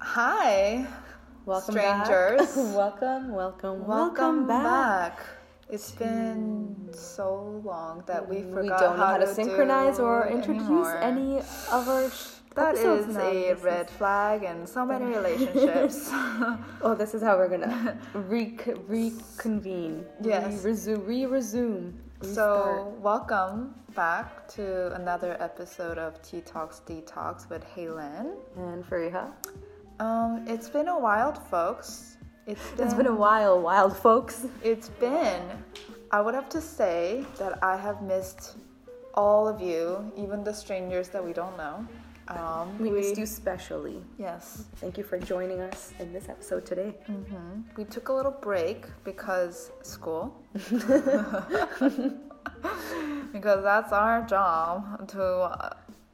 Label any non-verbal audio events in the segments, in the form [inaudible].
Hi, Welcome strangers. back. [laughs] welcome, welcome, Welcome back. back. It's been so long that we forgot we don't know how to do synchronize or introduce anymore. any of our That is now. a This red flag in so many relationships. [laughs] [laughs] Oh, this is how we're gonna re- reconvene. Yes. Re- resume. Re-resume. so, welcome back to another episode of Tea Talks Detox with Halen. and Fariha. Um, it's been a while, folks. It's been, It's been a while, wild folks. It's been. I would have to say that I have missed all of you, even the strangers that we don't know. Um, We missed you specially. Yes. Thank you for joining us in this episode today. hmm We took a little break because school. [laughs] [laughs] because that's our job to uh,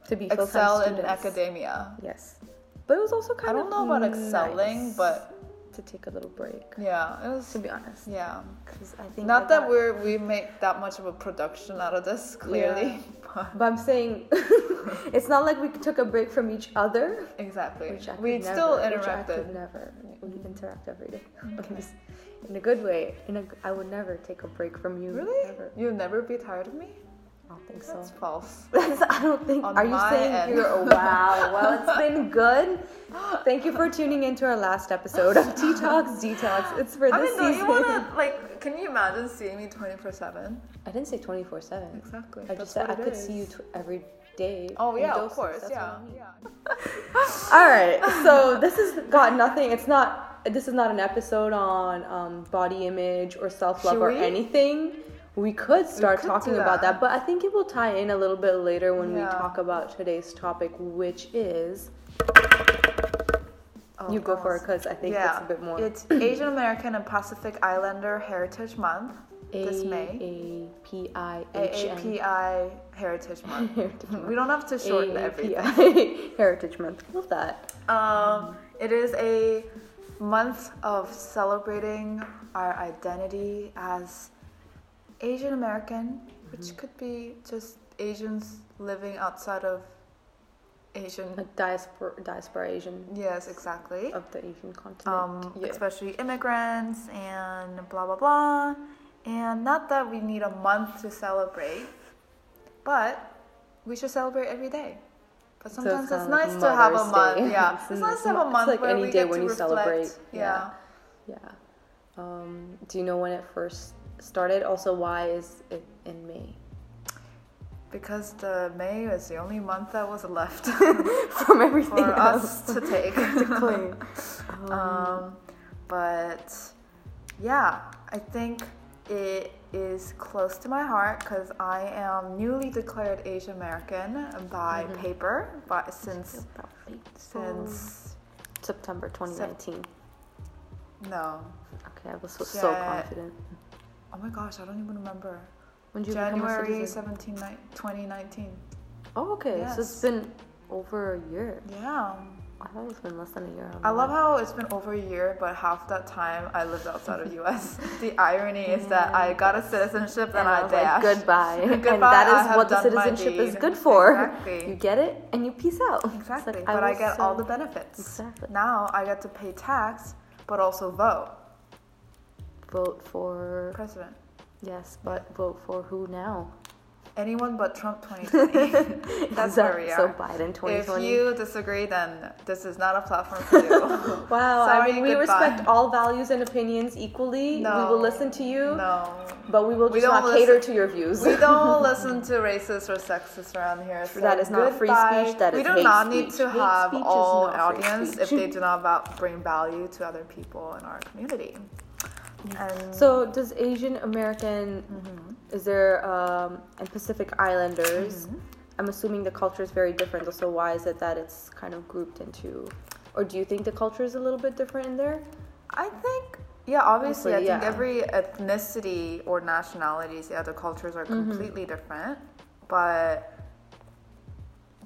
To be excel in students. academia. Yes, but it was also kind of. I don't know about excelling, but to take a little break. yeah, it was. To be honest, Yeah. because I think Not I that we're we make that much of a production out of this, clearly. [laughs] But But I'm saying [laughs] it's not like we took a break from each other. exactly. Which I could We never, still Which I interacted. never. We mm-hmm. interact every day. [laughs] Okay. In a good way. In a, I would never take a break from you. Really? You'll never be tired of me? I don't think so. That's false. [laughs] I don't think. On Are you saying end. you're? Oh, [laughs] wow. Well, it's been good. Thank you for tuning into our last episode of Detox Detox. It's for I this mean, season. you wanna like? Can you imagine seeing me twenty four seven? I didn't say 24 seven. Exactly. I That's just said I could see you is. tw- every day. Oh yeah, of course. That's Yeah. I mean. yeah. [laughs] All right. So this has got nothing. It's not. This is not an episode on um, body image or self love or anything. We could start could talking do about that. that, but I think it will tie in a little bit later when we talk about today's topic, which is. Oh, you go for it because I think yeah. it's a bit more. It's Asian American and Pacific Islander Heritage Month this May. A P I H. AAPI Heritage Month. [laughs] Heritage Month. we don't have to shorten everything. AAPI [laughs] Heritage Month. Love that. Um, it is a month of celebrating our identity as Asian American, which Mm-hmm. could be just Asians living outside of Asian. Like diaspora, diaspora Asian Yes, exactly. of the Asian continent. Um, yeah. Especially immigrants and blah blah blah. And not that we need a month to celebrate, but we should celebrate every day. But sometimes kinda it's like nice to have a month. Day. Yeah, [laughs] It's it's, nice to have a month like where any we day get when to you reflect. celebrate. Yeah. Yeah. Yeah. Um, do you know when it first started? Also, why is it in May? because the May is the only month that was left [laughs] [laughs] From everything for us else to take. to [laughs] claim. Um, but yeah, I think it is close to my heart because I am newly declared Asian American by Mm-hmm. paper, but since since September 2019. no, Okay, I was so, so confident. Oh my gosh, I don't even remember. When did you January citizen? 17, 2019. Oh, okay. So it's been over a year. Yeah. I thought it's been less than a year. I love how it's been over a year, but half that time I lived outside of US. [laughs] [laughs] the irony is that I got a citizenship and, And I, I was like, dashed. goodbye. [laughs] and Goodbye, that I is what the citizenship is good for. Exactly. You get it and you peace out. Exactly, like, but I, will get all the benefits. Exactly. Now I get to pay tax, but also vote Vote for president. yes, but vote for who now? Anyone but Trump 2020. [laughs] That's where we So are. Biden if you disagree, then this is not a platform for you. [laughs] wow, Sorry, I mean we goodbye. respect all values and opinions equally. No. We will listen to you, no, but we will We not cater to your views. we don't [laughs] listen to racist or sexist around here. So That is not free speech, that we is do not need to Hate have all audience if they do not bring value to other people in our community. And So does Asian American Mm-hmm. is there um and Pacific Islanders? Mm-hmm. I'm assuming the culture is very different. So why is it that it's kind of grouped into, or do you think the culture is a little bit different in there? I think, yeah, obviously, I think every ethnicity or nationalities, yeah, the cultures are Mm-hmm. completely different. But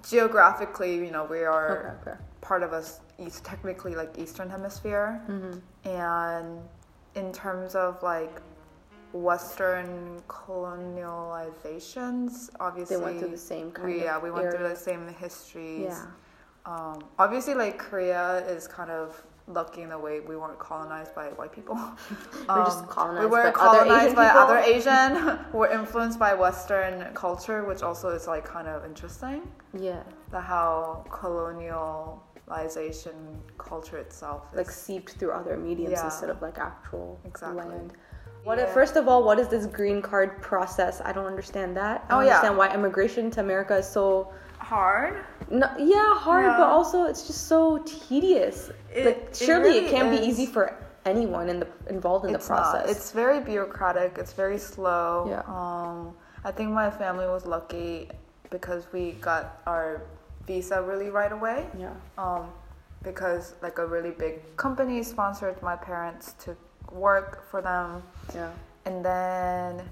geographically, you know, we are Okay, okay. part of us, east, technically like Eastern Hemisphere. Mm-hmm. And in terms of like Western colonializations, obviously, They went through the same kind we, of yeah, we went through the same histories. Yeah. um, obviously like Korea is kind of lucky in a way we weren't colonized by white people. [laughs] We're just Um, colonized we were by colonized Asian by people. other Asian. [laughs] [laughs] we're influenced by Western culture, which also is like kind of interesting. Yeah, The how colonialization culture itself is. like seeped through other mediums Yeah. instead of like actual Exactly. land. What Yeah. first of all, what is this green card process? I don't understand that. I Oh, don't yeah. understand why immigration to America is so hard. no, yeah hard, Yeah. but also it's just so tedious. It- like it surely really it can't be easy for anyone in the involved in it's the process. Not. It's very bureaucratic. It's very slow. Yeah. Um, I think my family was lucky because we got our visa really right away. yeah. Um, because like a really big company sponsored my parents to work for them, Yeah. and then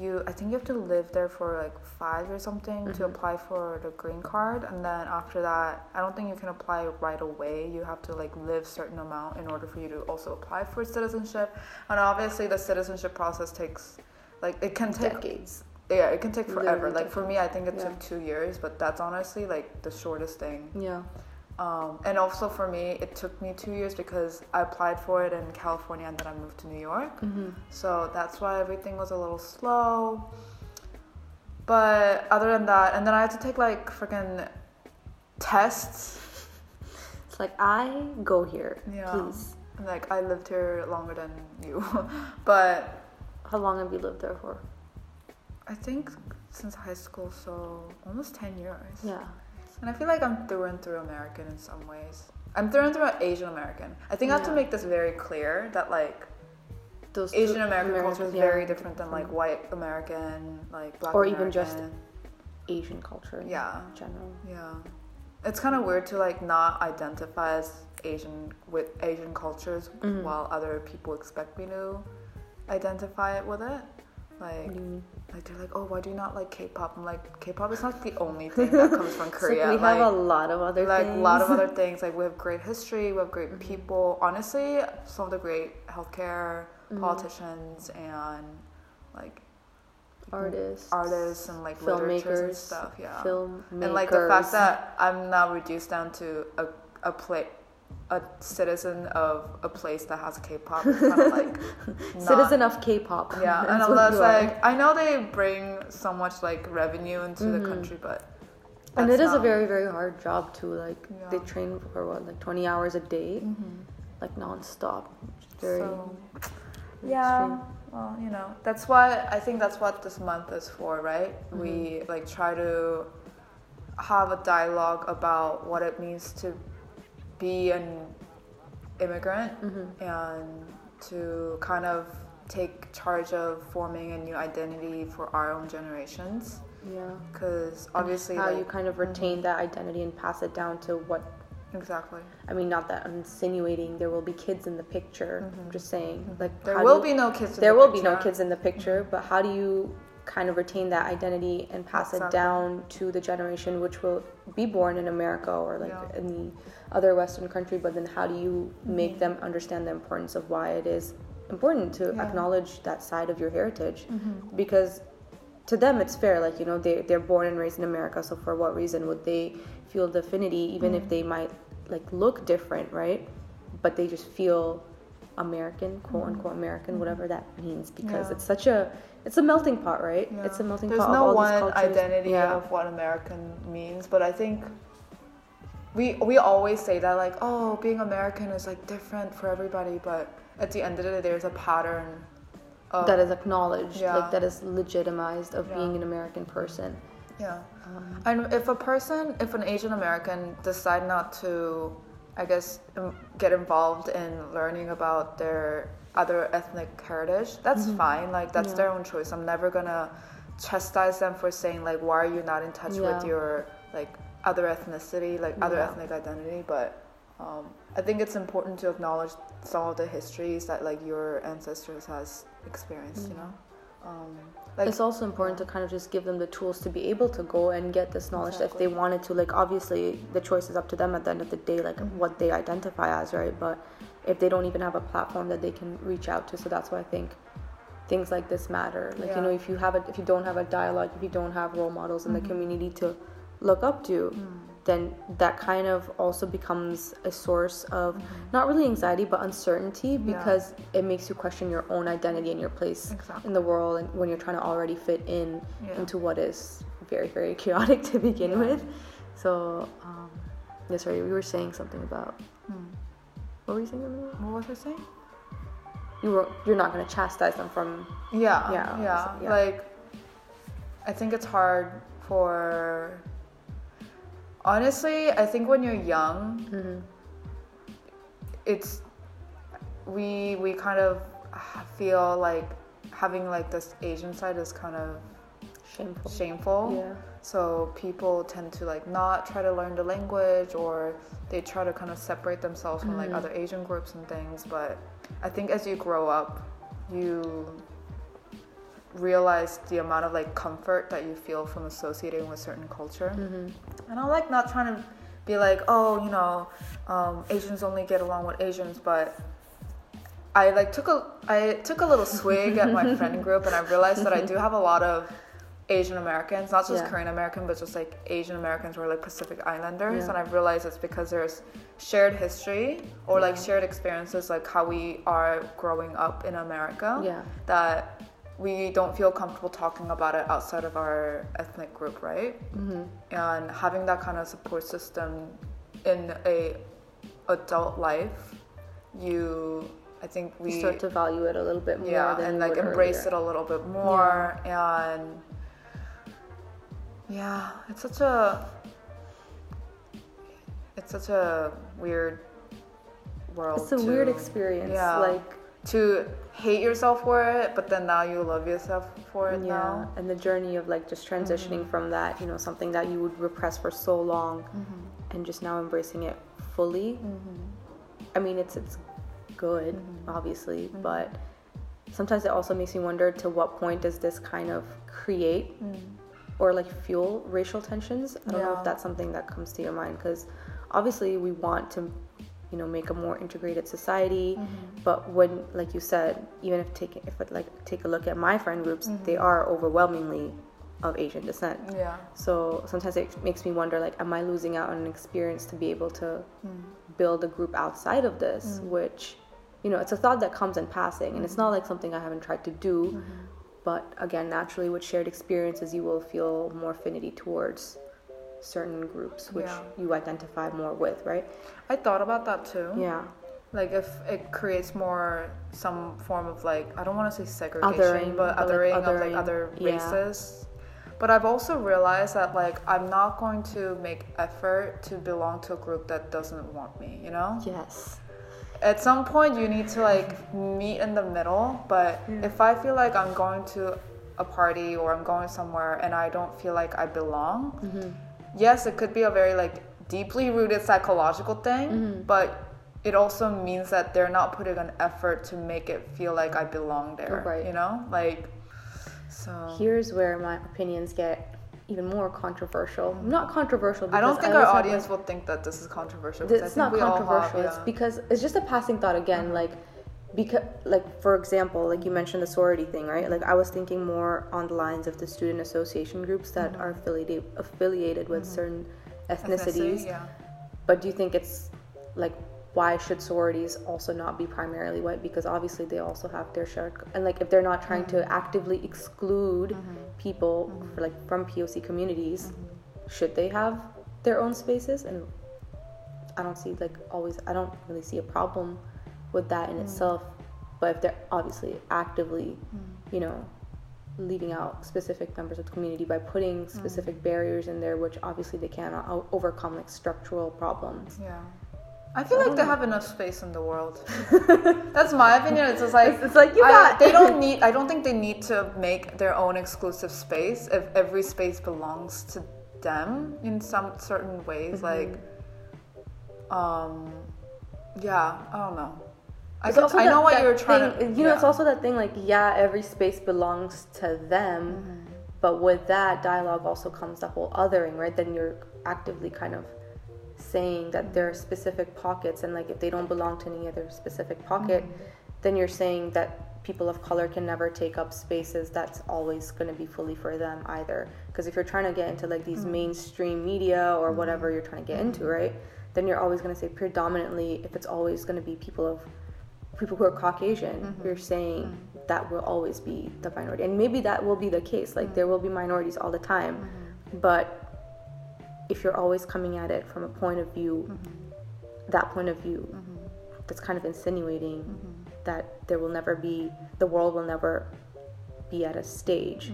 you I think you have to live there for like five or something to Mhm. apply for the green card, and then after that, I don't think you can apply right away. You have to like live certain amount in order for you to also apply for citizenship, and obviously the citizenship process takes like it can take Decades. Yeah it can take forever. Like for me, I think it Yeah. took two years, but that's honestly like the shortest thing. Yeah. Um, and also for me, it took me two years because I applied for it in California and then I moved to New York. hmm So that's why everything was a little slow. But other than that, and then I had to take like freaking tests. It's like I go here, Yeah. please. Like I lived here longer than you, [laughs] but How long have you lived there for? I think since high school, so almost ten years. Yeah. And I feel like I'm through and through American in some ways. I'm through and through Asian American. I think I have to make this very clear that like Those Asian American culture is Americans, very yeah, different than like white American, like black Or American. even just Asian culture in Yeah. general. Yeah, it's kind of weird to like not identify as Asian with Asian cultures Mhm. while other people expect me to identify it with it. Like, What do you mean? Like they're like, oh, why do you not like K-pop? I'm like, K-pop is not the only thing that comes from [laughs] Korea. like we have a lot of other like things. a lot of other [laughs] things. Like we have great history, we have great Mhm. people. Honestly, some of the great healthcare Mhm. politicians and like artists, artists and like literatures and filmmakers, stuff. Yeah. filmmakers. and like the fact that I'm now reduced down to a a play a citizen of a place that has K-pop kind of like [laughs] not- citizen of K-pop. yeah, [laughs] and That's I'm what just you are. like I know they bring so much like revenue into Mhm. the country, but and it is a very very hard job too. Like they train for what like 20 hours a day, Mhm. like nonstop. Very, So, yeah extreme. well you know that's why i think that's what this month is for right Mm-hmm. we like try to have a dialogue about what it means to be an immigrant Mhm. and to kind of take charge of forming a new identity for our own generations Yeah. because obviously how like, mm-hmm. you kind of retain that identity and pass it down to what exactly I mean, not that I'm insinuating there will be kids in the picture. I'm Mhm. just saying, like, there will do be no kids in there the will be no kids in the picture, but how do you kind of retain that identity and pass it down to the generation which will be born in America or like Yeah. in the other Western country? But then, how do you make Mhm. them understand the importance of why it is important to Yeah. acknowledge that side of your heritage? Mhm. because to them it's fair like you know they, they're born and raised in america so for what reason would they feel the affinity even if Mhm. they might like look different right but they just feel american quote Mhm. unquote american Mhm. whatever that means because Yeah. it's such a it's a melting pot right Yeah. it's a melting There's pot no of all one identity yeah of what American means, but I think we we always say that like, oh, being American is like different for everybody, but at the end of the day, there's a pattern. Of, that is acknowledged Yeah. like that is legitimized of being an american person yeah. um, And if a person, if an Asian American decide not to, I guess, um, get involved in learning about their other ethnic heritage, that's Mhm. fine. Like that's Yeah. their own choice. I'm never gonna chastise them for saying like, why are you not in touch with your like other ethnicity, like other Yeah. ethnic identity? But um, I think it's important to acknowledge some of the histories that like your ancestors has experienced. You Mhm. know, um, like it's also important to kind of just give them the tools to be able to go and get this knowledge if they wanted to like obviously the choice is up to them at the end of the day like Mhm. what they identify as right but if they don't even have a platform that they can reach out to so that's why i think things like this matter like you know if you have a if you don't have a dialogue if you don't have role models in the Mhm. community to look up to Mm. Then that kind of also becomes a source of not really anxiety but uncertainty Mm-hmm. Yeah. because it makes you question your own identity and your place Exactly. in the world and when you're trying to already fit in Yeah. into what is very very [laughs] chaotic to begin Yeah. with so um yeah sorry we were saying something about Hmm. what were you saying about? What was I saying? you were you're not going to chastise them from Yeah, Yeah, yeah, yeah. Like, I think it's hard for. Honestly, I think when you're young, Mhm. it's we we kind of feel like having like this Asian side is kind of shameful shameful. yeah So people tend to like not try to learn the language or they try to kind of separate themselves from like Mhm. other Asian groups and things. But I think as you grow up, you realize the amount of like comfort that you feel from associating with certain culture. hmm And I'm like not trying to be like, oh, you know, um, Asians only get along with Asians, but I like took a I took a little swig at my [laughs] friend group, and I realized that I do have a lot of Asian Americans, not just Yeah. Korean American, but just like Asian Americans or like Pacific Islanders, Yeah. and I realized it's because there's shared history or like shared experiences, like how we are growing up in America yeah that we don't feel comfortable talking about it outside of our ethnic group, right? hmm And having that kind of support system in a adult life, you, I think we, you start to value it a little bit more yeah, and like embrace earlier. it a little bit more, and yeah, it's such a, it's such a weird world. It's a weird experience. Yeah. Like to hate yourself for it, but then now you love yourself for it yeah, now. and the journey of like just transitioning Mm-hmm. from that, you know, something that you would repress for so long, Mm-hmm. and just now embracing it fully. I mean, it's it's good, Mm-hmm. obviously, but sometimes it also makes me wonder to what point does this kind of create or like fuel racial tensions? I don't know if that's something that comes to your mind because obviously we want to, you know, make a more integrated society. Mm-hmm. But when, like you said, even if take if it, like take a look at my friend groups, they mm-hmm. are overwhelmingly of Asian descent. Yeah. So sometimes it makes me wonder, like, am I losing out on an experience to be able to mm. build a group outside of this? Mm. Which, you know, it's a thought that comes in passing, and it's mm-hmm. not like something I haven't tried to do. But again, naturally, with shared experiences, you will feel more affinity towards certain groups, which Yeah. you identify more with, right? I thought about that too. Yeah. Like if it creates more some form of like I don't want to say segregation, Othering, but but, like, othering, of like other yeah. races. But I've also realized that like I'm not going to make effort to belong to a group that doesn't want me. You know. Yes. At some point, you need to like meet in the middle. But if I feel like I'm going to a party or I'm going somewhere and I don't feel like I belong, Mm-hmm. Yes, it could be a very like deeply rooted psychological thing, Mm-hmm. but it also means that they're not putting an effort to make it feel like I belong there. Right. You know, like so. Here's where my opinions get even more controversial. Not controversial. I don't think our audience like, will think that this is controversial. I it's not we all have- controversial it's because it's just a passing thought again like because like for example like you mentioned the sorority thing right like i was thinking more on the lines of the student association groups that Mm-hmm. are affiliated affiliated with certain ethnicities Ethnicity, yeah. but do you think it's like why should sororities also not be primarily white because obviously they also have their share and like if they're not trying Mm-hmm. to actively exclude people for, like from poc communities Mm-hmm. should they have their own spaces and i don't see like always i don't really see a problem with that in itself but if they're obviously actively you know leaving out specific members of the community by putting specific barriers in there which obviously they cannot o- overcome like structural problems Yeah. I feel I like they know. have enough space in the world. [laughs] That's my opinion. It's just like It's- [laughs] it's like, you got- they don't [laughs] need. I don't think they need to make their own exclusive space if every space belongs to them in some certain ways. Mm-hmm. Like, um, yeah, I don't know. I, It's also I know what you're trying thing- to. You know, it's also that thing like, yeah, every space belongs to them, Mm-hmm. but with that dialogue also comes the whole othering, right? Then you're actively kind of saying that there are specific pockets, and like if they don't belong to any other specific pocket, Mm-hmm. then you're saying that people of color can never take up spaces that's always going to be fully for them either because if you're trying to get into like these mainstream media or whatever you're trying to get into right then you're always going to say predominantly if it's always going to be people of people who are caucasian mm-hmm. you're saying mm-hmm. that will always be the minority. And maybe that will be the case like mm-hmm. there will be minorities all the time. But if you're always coming at it from a point of view that point of view that's kind of insinuating that there will never be the world will never be at a stage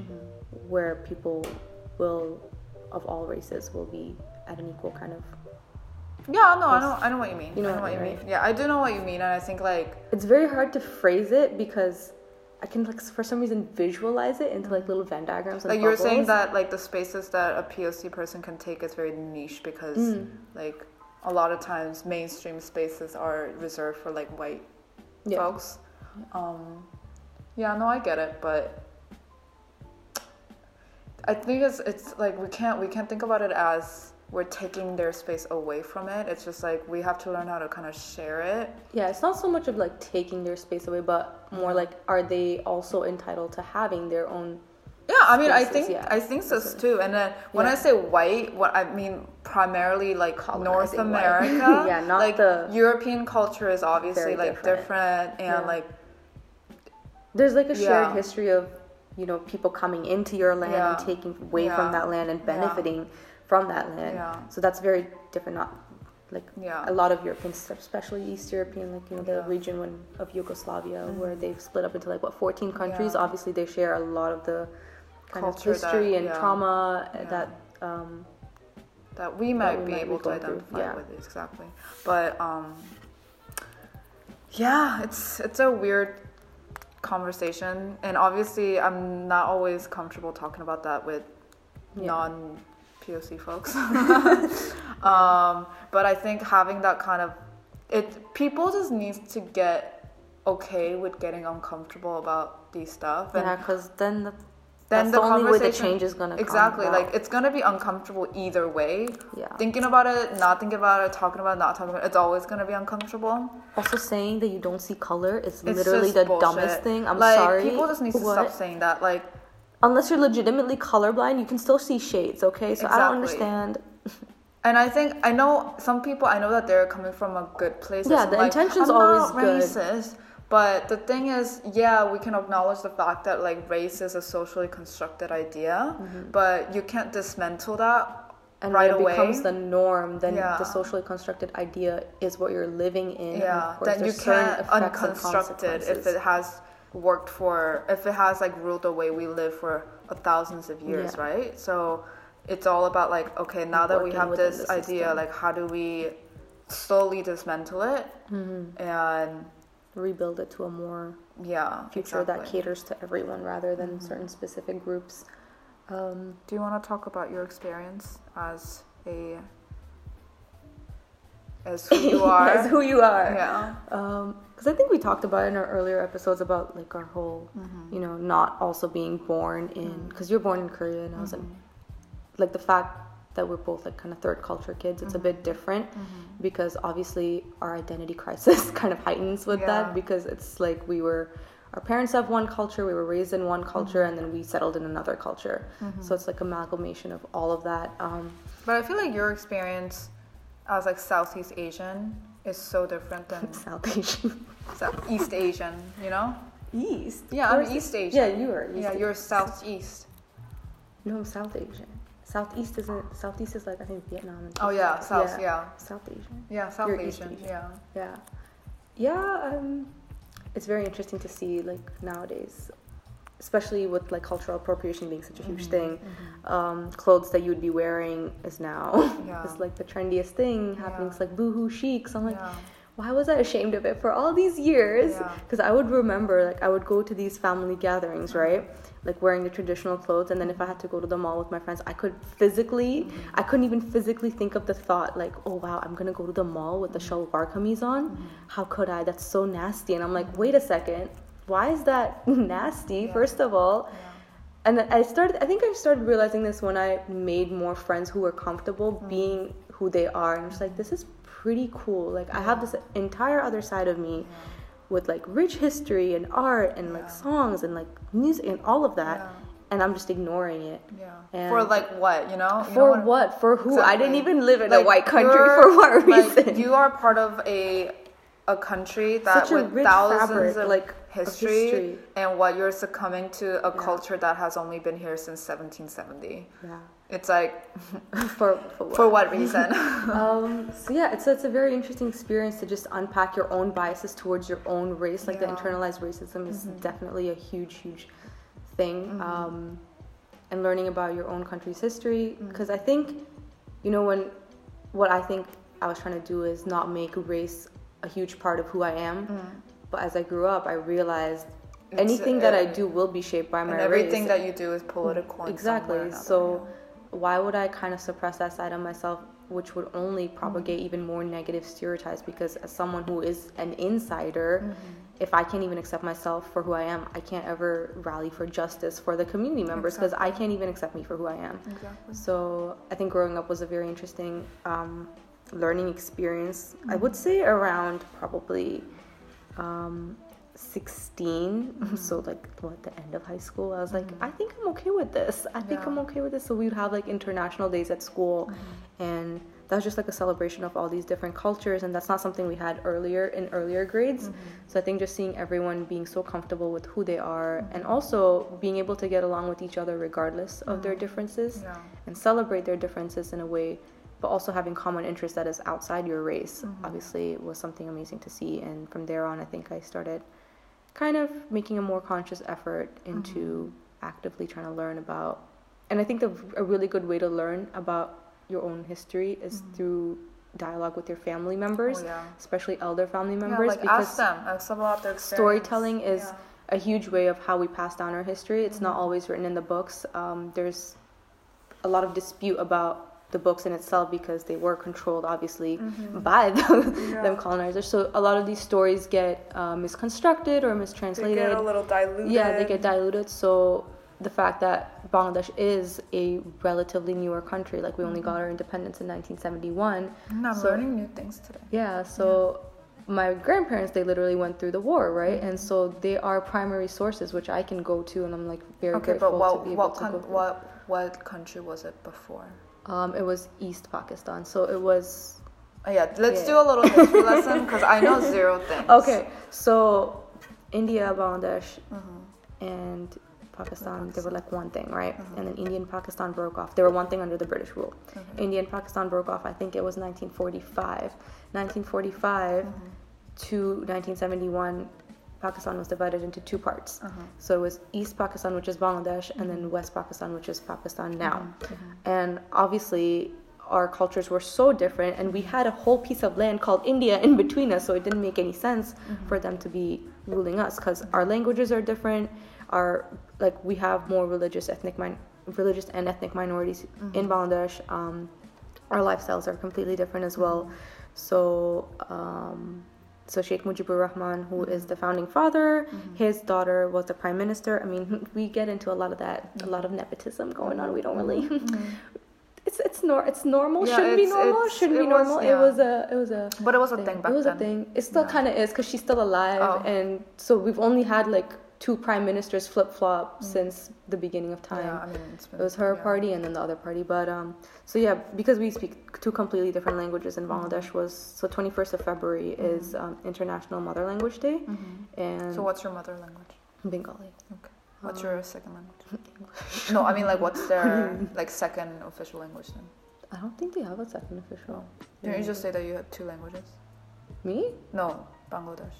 where people will of all races will be at an equal kind of Yeah, no, I know, I know what you mean. You know I know what what you mean. Yeah, I do know what you mean, and I think like it's very hard to phrase it because I can like for some reason visualize it into like little Venn diagrams like you were saying that like the spaces that a POC person can take is very niche because Mm. like a lot of times mainstream spaces are reserved for like white Yeah. folks. Um, yeah, no, I get it, but I think it's it's like we can't we can't think about it as we're taking their space away from it. It's just like we have to learn how to kind of share it. Yeah, it's not so much of like taking their space away, but Mm-hmm. more like are they also entitled to having their own? Yeah, I mean, I think yeah. I think so too. And then when I say white, what I mean primarily like North Colonizing white. America. [laughs] Yeah, not like the- European culture is obviously like different. different, and Yeah. like There's like a shared Yeah. history of you know people coming into your land Yeah. and taking away Yeah. from that land and Yeah. benefiting from that land. Yeah. So that's very different. Not like Yeah. a lot of European stuff, especially East European, like you know the Yeah. Mm-hmm. region when, of Yugoslavia, where they've split up into like what 14 countries. Yeah. Obviously, they share a lot of the kind Culture of that- history and yeah. trauma that. Um, that we might we be might be able to going through, identify with exactly. But um, yeah, it's it's a weird conversation, and obviously I'm not always comfortable talking about that with non POC folks. [laughs] um, but I think having that kind of it, people just need to get okay with getting uncomfortable about these stuff, and yeah, because then the, then that's the, the, only way the conversation- change is gonna exactly like it's gonna be uncomfortable either way. Yeah. Thinking about it, not thinking about it, talking about it, not talking about it, it's always gonna be uncomfortable. Also, saying that you don't see color is It's literally the bullshit. dumbest thing. I'm like, sorry. People just need to What? stop saying that. Like, Unless you're legitimately colorblind, you can still see shades. Okay, so I don't understand. and I think I know some people. I know that they're coming from a good place. Yeah, the like, intention's I'm always not good. Racist, but the thing is, yeah, we can acknowledge the fact that like race is a socially constructed idea, but you can't dismantle that Mm-hmm. And right when it away. becomes the norm, then Yeah. the socially constructed idea is what you're living in. yeah then you can't unconstruct it if it has worked for if it has like ruled the way we live for a thousands of years Yeah. right so it's all about like okay now that we have this idea like how do we slowly dismantle it Mm-hmm. and rebuild it to a more yeah future that caters to everyone rather than certain specific groups. Um, do you want to talk about your experience as a as who you [laughs] are as who you are. yeah because I think we talked about in our earlier episodes about like our whole, Mm-hmm. you know, not also being born in because you're born in Korea and I was in, Mm-hmm. like the fact that we're both like kind of third culture kids. It's a Mm-hmm. bit different because obviously our identity crisis [laughs] kind of heightens with Yeah. that because it's like we were. Our parents have one culture, we were raised in one culture, Mm-hmm. and then we settled in another culture. So it's like amalgamation of all of that. Um, but i feel like your experience as like southeast asian is so different than [laughs] South Asian. South East Asian, you know? East. Yeah, I'm East Asian. Yeah, you are. East yeah, Asian. you're Southeast. No, I'm South Asian. Southeast isn't. Southeast is like I think Vietnam. And Oh yeah, South. Yeah, South Asian. yeah, South Asian. Asian. Yeah. Yeah, yeah. Um, it's very interesting to see like nowadays, especially with like cultural appropriation being such a huge Mm-hmm, thing. Um, clothes that you would be wearing is now [laughs] Yeah. is like the trendiest thing happening. Yeah. It's like boho chic. So I'm like, Yeah. why was I ashamed of it for all these years? Because I would remember, like, I would go to these family gatherings, right? Like wearing the traditional clothes, and then if I had to go to the mall with my friends, I could physically, Mm-hmm. I couldn't even physically think of the thought, like, oh wow, I'm gonna go to the mall with the Mm-hmm. shalwar kameez on. How could I? That's so nasty. And I'm like, wait a second, why is that [laughs] nasty? Yeah. First of all. And then I started, I think I started realizing this when I made more friends who were comfortable Mm-hmm. being who they are. And I'm just like, this is pretty cool. Like, I have this entire other side of me with like rich history and art and like songs and like music and all of that, Yeah. and I'm just ignoring it. Yeah. And- for like what, you know? You For know what? For who? I didn't even live in a white country. For what like, reason? you are part of a a country that a with thousands fabric, of like, history, history. and what you're succumbing to a Yeah. culture that has only been here since 1770. yeah. It's like [laughs] For for what? [laughs] for what reason? [laughs] um, so yeah, it's it's a very interesting experience to just unpack your own biases towards your own race. Like the internalized racism is Mhm. definitely a huge, huge thing. Mhm. Um, and learning about your own country's history, because I think, you know, when what I think I was trying to do is not make race a huge part of who I am. Mm. But as I grew up, I realized It's, anything that I do will be shaped by my and everything race. that you do is political. in some way or Exactly. So why would I kind of suppress that side of myself, which would only propagate Mm-hmm. even more negative stereotypes? Because as someone who is an insider, Mhm. if I can't even accept myself for who I am, I can't ever rally for justice for the community members because I can't even accept me for who I am. Exactly. So I think growing up was a very interesting um, learning experience. I Mm-hmm. would say around probably um, 16. Mm-hmm. So like what the end of high school, I was like, I think I'm okay with this. I think Yeah. I'm okay with this. So we would have like international days at school, Mm-hmm. and that was just like a celebration of all these different cultures, and that's not something we had earlier in earlier grades. Mm-hmm. So I think just seeing everyone being so comfortable with who they are, Mm-hmm. and also being able to get along with each other regardless of their differences Yeah. and celebrate their differences in a way, but also having common interests that is outside your race, Mm-hmm. obviously was something amazing to see. And from there on, I think I started kind of making a more conscious effort into Mm-hmm. actively trying to learn about. And I think the, a really good way to learn about your own history is through dialogue with your family members, Mm-hmm. Oh, yeah. especially elder family members Yeah, like because ask them. Ask them about their experience. storytelling is Yeah. a huge way of how we pass down our history. It's Mm-hmm. not always written in the books. Um, there's a lot of dispute about the books in itself because they were controlled, obviously, by [laughs] the, Mm-hmm. Yeah. them colonizers. So a lot of these stories get uh, misconstructed or They mistranslated. get a little diluted. Yeah, they get diluted. So the fact that Bangladesh is a relatively newer country, like we only got our independence in 1971. Mm, I'm So- learning new things today. Yeah, so my grandparents they literally went through the war, right? Mm-hmm. And so they are primary sources which I can go to, and I'm like very Okay, grateful but what to be able what to go through. what what country was it before? Um, it was East Pakistan, so it was Oh, yeah, let's Yeah. do a little history [laughs] lesson because I know zero things. okay. So India, Bangladesh, Mm-hmm. and Pakistan, they were like one thing, right? Mm-hmm. And then India and Pakistan broke off. They were one thing under the British rule. Mm-hmm. India and Pakistan broke off. I think it was 1945. 1945 Mm-hmm. to 1971, Pakistan was divided into two parts. Uh-huh. So it was East Pakistan, which is Bangladesh, and then West Pakistan, which is Pakistan now. And obviously, our cultures were so different, and we had a whole piece of land called India in between us, so it didn't make any sense for them to be ruling us because our languages are different. Our like we have more religious ethnic min- religious and ethnic minorities in Bangladesh. Um, our lifestyles are completely different as well. So, um, so Sheikh Mujibur Rahman, who mm-hmm. is the founding father, mm-hmm. his daughter was the prime minister. I mean, [laughs] we get into a lot of that, a lot of nepotism going on. We don't really. Mm-hmm. [laughs] It's it's nor it's normal. Yeah, shouldn't be normal. shouldn't be it was- normal. yeah. It was a it was a But it was a thing back it was then. a thing. It still Yeah. kind of is because she's still alive, Oh. and so we've only had like two prime ministers flip flop since the beginning of time. Mm. Yeah, I mean, it's been, It was her yeah. party and then the other party. But um, so yeah, because we speak two completely different languages in Bangladesh was so 21st of February is um, International Mother Language Day, and Mm-hmm. So what's your mother language? Bengali. Okay. What's Um, your second language? [laughs] no, I mean like what's their [laughs] like second official language then? I don't think they have a second official. Didn't you just say that you had two languages? Me? No, Bangladesh.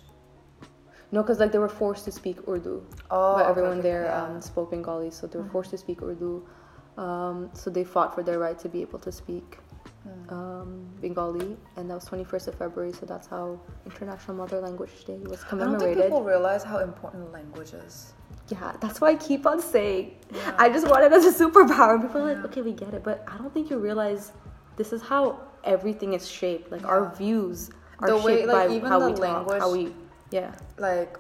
No, because like they were forced to speak Urdu. Oh, but everyone there yeah. Um, spoke Bengali, so they were forced to speak Urdu. Um, so they fought for their right to be able to speak Mm. um, Bengali, and that was 21st of February. So that's how International Mother Language Day was commemorated. I don't think people realize how important language is. Yeah, that's why I keep on saying. Yeah. I just want it as a superpower. People are like, okay, we get it, but I don't think you realize this is how everything is shaped. Like our views are The way- shaped like, by even how the we talk, how language- we, yeah, Like,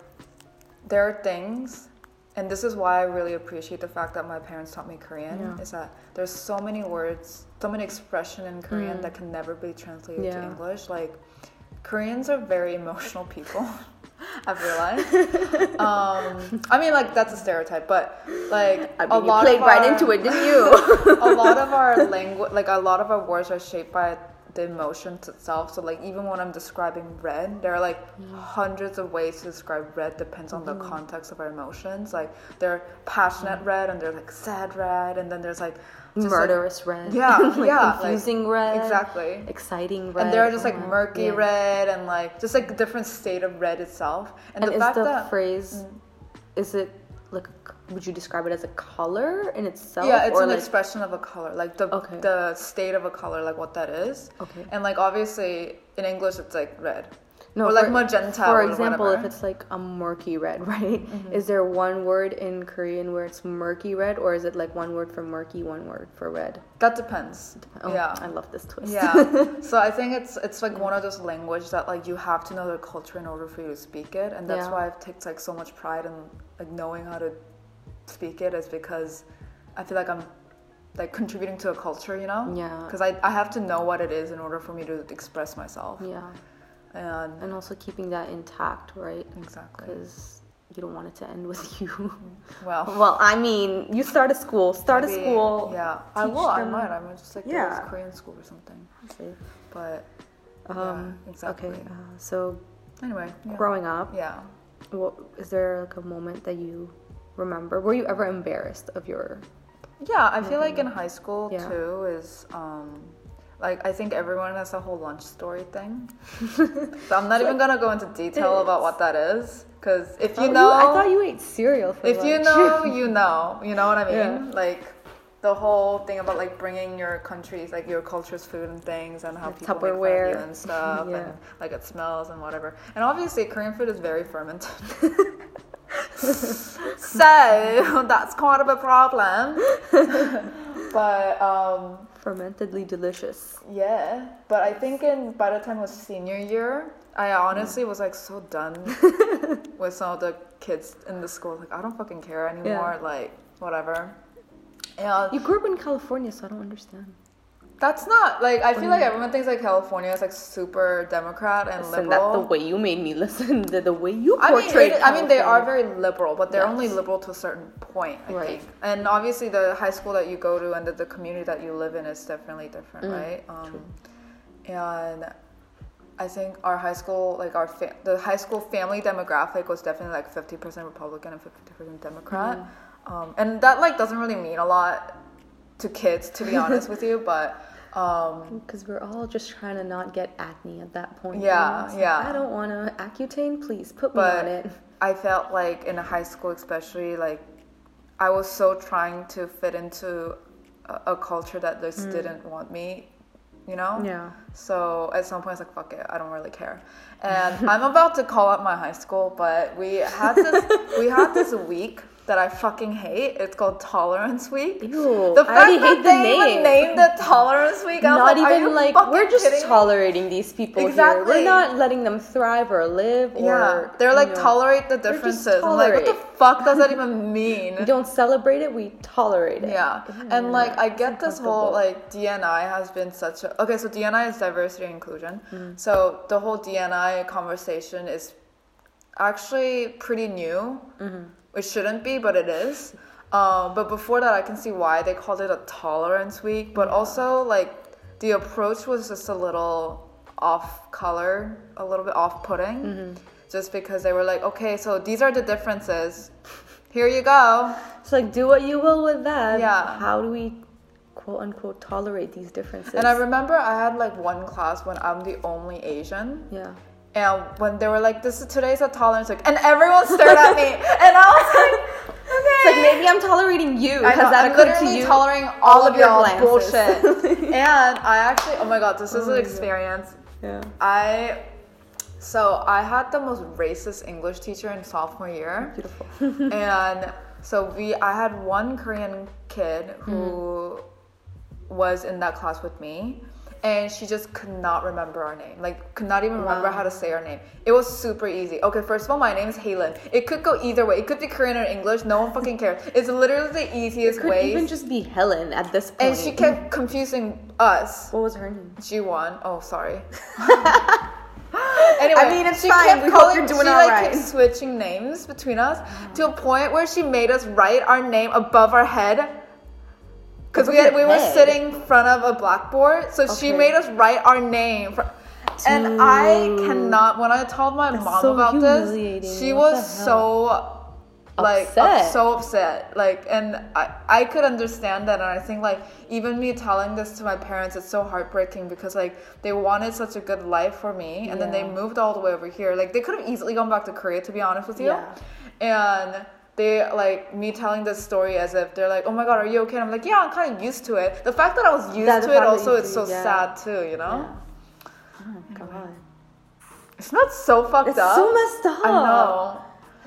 there are things, and this is why I really appreciate the fact that my parents taught me Korean. Yeah. Is that there's so many words, so many expression in Korean Mm. that can never be translated to English. Like, Koreans are very emotional people. [laughs] I've realized. [laughs] Um, I mean, like that's a stereotype, but like I a mean, you lot played of right our- into it, didn't you? [laughs] a lot of our language, like a lot of our words, are shaped by the emotions itself. So like even when I'm describing red, there are like Mm. hundreds of ways to describe red. Depends on the Mm-hmm. context of our emotions. Like there are passionate red, and there's like sad red, and then there's like just, like- Murderous red. Yeah, [laughs] like yeah, like- confusing red. exactly. Exciting red. And there are just like my- murky yeah. red and like just like different state of red itself. And, And the is fact the that phrase, is it like, would you describe it as a color in itself? yeah, it's or an like, expression of a color, like the Okay. the state of a color, like what that is. Okay. And like obviously in English it's like red. No, or like for- magenta. For example, if it's like a murky red, [laughs] right? Mm-hmm. Is there one word in Korean where it's murky red, or is it like one word for murky, one word for red? that depends. Oh, yeah. I love this twist. yeah. [laughs] So I think it's it's like one of those language that like you have to know the culture in order for you to speak it, and that's Yeah. why I've taken like so much pride in like knowing how to speak it is because I feel like I'm like contributing to a culture, you know? Yeah. Because I, I have to know what it is in order for me to express myself. yeah, And and also keeping that intact, right? exactly. Because you don't want it to end with [laughs] you. Well, well, I mean, you start a school. Start a school. Yeah, I will. I might. I might just like go Yeah. to Korean school or something. Okay. But Um, exactly. Okay. Uh, so, anyway, yeah. growing up, yeah. what is there like a moment that you remember? Were you ever embarrassed of your? Yeah, I feel like in high school Yeah. too is um like I think everyone has a whole lunch story thing. [laughs] so I'm not even gonna go into detail about what that is because if you Oh, know, I thought you ate cereal for if you know, [laughs] you know, you know what I mean. Yeah. Like the whole thing about like bringing your country's like your culture's food and things and how Like people make fun and stuff [laughs] Yeah. and like it smells and whatever. And obviously Korean food is very fermented. [laughs] so that's kind of a problem. but um fermentedly delicious. yeah, but I think in by the time it was senior year, I honestly was like so done [laughs] with some of the kids in the school. Like I don't fucking care anymore. Like whatever. And You grew up in California, so I don't understand. that's not like I feel like everyone thinks like California is like super Democrat and Listen, that the way you made me [laughs] listen, the, the way you I mean, portrayed. it, I mean, they are very liberal, but they're only liberal to a certain point, I Right. think. And obviously, the high school that you go to and the, the community that you live in is definitely different, Mm, right? Um, and I think our high school, like our fa- the high school family demographic was definitely like fifty percent Republican and fifty percent Democrat, Mm. Um, and that like doesn't really mean a lot to kids, to be honest with you, but. Um, [laughs] Because we're all just trying to not get acne at that point. Yeah, like, yeah. I don't want to Accutane. Please put me on it. [laughs] I felt like in high school, especially, like I was so trying to fit into a, a culture that just didn't want me, you know. Yeah. So at some point, I was like, "Fuck it, I don't really care." And I'm about to call out my high school, but we had this [laughs] we had this week that I fucking hate. It's called Tolerance Week. Ew, The I fact already that hate the they name. even named it Tolerance Week, I was Not like, even like we're just me? tolerating these people here. We're not letting them thrive or live or Yeah, they're like you know, tolerate the differences. I'm like, what the fuck does that even [laughs] mean? We don't celebrate it. We tolerate it. Yeah, and like I get this whole like DNI has been such a okay. So DNI is diversity and inclusion. Mm. So the whole DNI conversation is actually pretty new. Mm-hmm. It shouldn't be, but it is. Um, but before that, I can see why they called it a tolerance week. But also like the approach was just a little off color, a little bit off putting. Mm-hmm. Just because they were like, okay, so these are the differences. Here you go. It's like do what you will with that. Yeah. How do we quote unquote tolerate these differences? And I remember I had like one class when I'm the only Asian, yeah. And when they were like, "This is today's a tolerance week," and everyone stared at me, [laughs] and I was like, "Okay." It's like maybe I'm tolerating you. Has that I'm to you? tolerating all, of your glances. bullshit. [laughs] and I actually, oh my god, this is Oh an experience. Yeah. I, so I had the most racist English teacher in sophomore year. Beautiful. [laughs] and so we i had one korean kid who mm-hmm. was in that class with me and she just could not remember our name like could not even remember Wow. how to say our name it was super easy okay first of all my name is Halen. it could go either way it could be korean or english no one fucking cares it's literally the easiest Could way even just be Helen at this point. and she kept confusing us What was her name? G1. Oh, sorry. [laughs] [laughs] Anyway, I mean, it's she fine. kept We hope you're doing she all like right. kept switching names between us mm-hmm. to a point where she made us write our name above our head. Because we had, we were sitting in front of a blackboard, so she made us write our name. For, and I cannot. When I told my That's mom so about this, she What was so like Upset. up- so upset. Like, and I I could understand that, and I think like even me telling this to my parents, it's so heartbreaking because like they wanted such a good life for me, and then they moved all the way over here. Like they could have easily gone back to Korea, to be honest with you. Yeah. And they like me telling this story as if they're like, "Oh my god, are you okay?" And I'm like, "Yeah, I'm kind of used to it." The fact that I was used That- the to it also you it's so yeah. sad too. You know, Yeah. Oh my god. it's not so fucked It's up. It's so messed up. I know.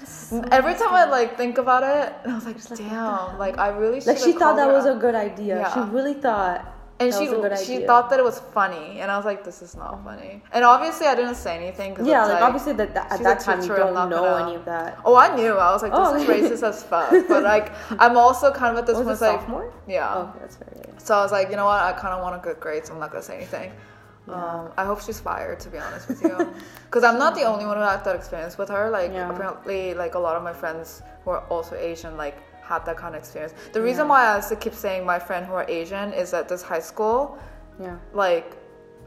so Every messed time I like think about it, I was like, like, damn, like I really should. Like she thought that was a good idea. She really thought. And that she good she idea. thought that it was funny, and I was like, this is not funny. And obviously, I didn't say anything because Yeah, like, like obviously that, that at that time you don't know any of that. Oh, I knew. I was like, this Oh, is racist as fuck. [laughs] But like, I'm also kind of at this Was point like, sophomore? yeah. Oh, okay, that's fair. Yeah. So I was like, you know what? I kind of want a good grade, so I'm not gonna say anything. Um, I hope she's fired, to be honest with you, [laughs] because I'm not the only one who had that experience with her. Like Yeah. apparently, like a lot of my friends who are also Asian, like had that kind of experience. The reason why I also keep saying my friend who are Asian is that this high school, Yeah. like,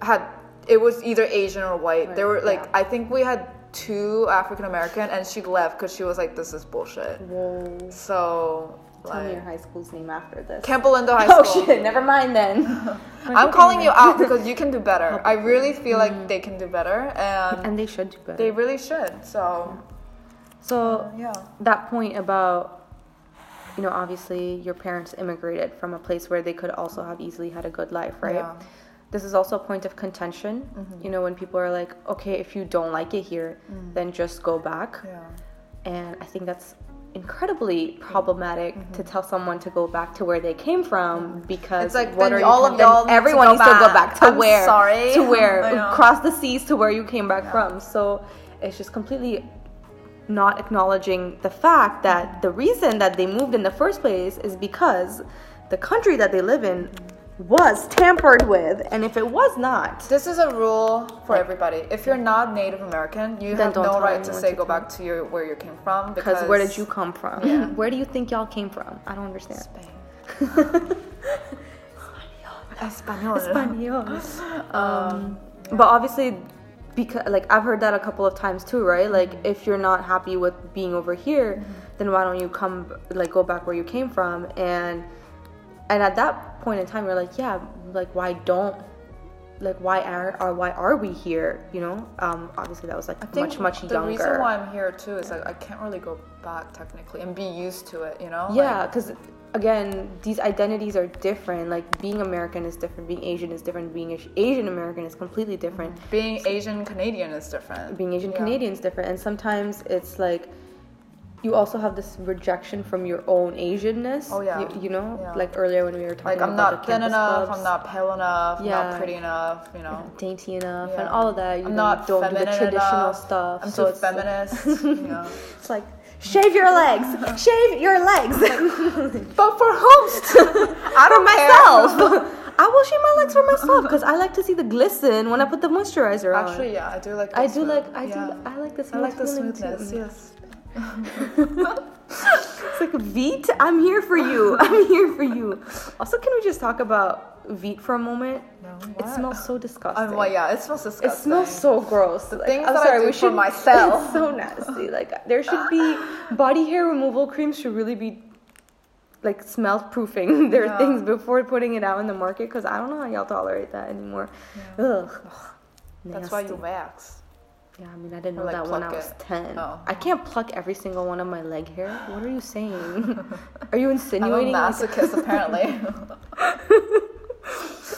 had it was either Asian or white. There were like yeah. I think we had two African American, and she left because she was like, this is bullshit. Whoa. So Tell me your high school's name after this. Campolindo High [laughs] oh, School. oh shit! Never mind then. [laughs] I'm calling you out because you can do better. [laughs] I really feel like mm-hmm. they can do better, and and they should do better. they really should. So so yeah, that point about you know obviously your parents immigrated from a place where they could also have easily had a good life right? Yeah. Mm-hmm. this is also a point of contention you know when people are like okay if you don't like it here then just go back. Yeah, and i think that's incredibly problematic to tell someone to go back to where they came from because It's like, what then are all of y'all everyone needs to go back. to I'm where sorry. to where [laughs] cross the seas to where you came back from. So it's just completely not acknowledging the fact that the reason that they moved in the first place is because the country that they live in was tampered with and if it was not this is a rule for everybody. If you're not Native American, you have no right to say to go come. back to your where you came from because where did you come from Yeah. [laughs] where do you think y'all came from i don't understand Spain. [laughs] Espanol. Espanol. [laughs] Um, but obviously, because like I've heard that a couple of times too, right? Like mm-hmm. if you're not happy with being over here, mm-hmm. then why don't you come like go back where you came from? And and at that point in time, you're like, yeah, like why don't like why are why are we here? You know? Um, obviously that was like much much the younger. reason why I'm here too is like I can't really go back technically and be used to it. You know? Yeah, Like, because again, these identities are different. Like being American is different, being Asian is different, being Asian American is completely different. being Asian Canadian is different. Being Asian Yeah. Canadian is different, and sometimes it's like you also have this rejection from your own Asianness. Oh, yeah. you, you know, Yeah. like earlier when we were talking Like I'm about not thin enough. clubs, I'm not pale enough. I'm Yeah. not pretty enough. You know. dainty enough, and all of that. You I'm know, not don't do the traditional enough. stuff. I'm so too it's, feminist. [laughs] you know. It's like shave your legs, [laughs] shave your legs. But [laughs] for host, I for don't myself. I will shave my legs for myself because I like to see the glisten when I put the moisturizer on. Actually, yeah, I do like. I do like I yeah. do I like the I like the smoothness. too. Yes. [laughs] It's like Veet, I'm here for you. [laughs] I'm here for you. Also, can we just talk about Veet for a moment? No, It smells so disgusting. Um, well, yeah, it smells disgusting. It smells so gross. The things that I do for should, [laughs] myself. It's so nasty. Like there should be body hair removal creams should really be like smell proofing their Yeah. things before putting it out in the market because I don't know how y'all tolerate that anymore. Ugh. That's why you wax. Yeah, I mean, I didn't Or, know like, that when I was it. 10. Oh. I can't pluck every single one of my leg hair. What are you saying? [laughs] are you insinuating? I'm a like- masochist, apparently. [laughs]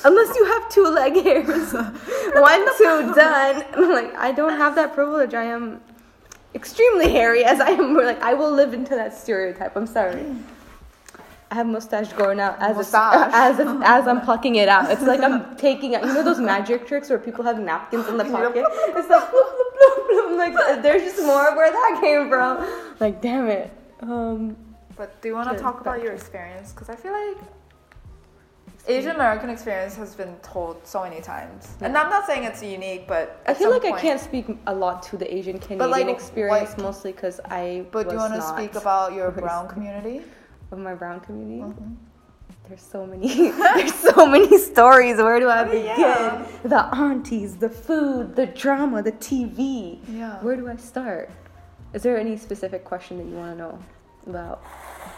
Unless you have two leg hairs. [laughs] One, two, done. Like, I don't have that privilege. I am extremely hairy as I am. Like, I will live into that stereotype. I'm sorry. I have mustache growing out as Mustache. as it's- [laughs] as I'm plucking it out. It's like I'm taking out. You know those magic tricks where people have napkins in the [laughs] pocket. It's like bloop, bloop, bloop, bloop. like there's just more of where that came from. Like damn it. Um, but do you want to talk about your experience? Because I feel like Asian American experience has been told so many times, and I'm not saying it's unique, but I feel like I can't speak a lot to the Asian Canadian like, experience, what- mostly because I. But do you want to speak about your brown community? Of my brown community? Mhm. There's so many. [laughs] there's so many stories. Where do I I begin? yeah. The aunties, the food, the drama, the TV. Yeah. Where do I start? Is there any specific question that you want to know about?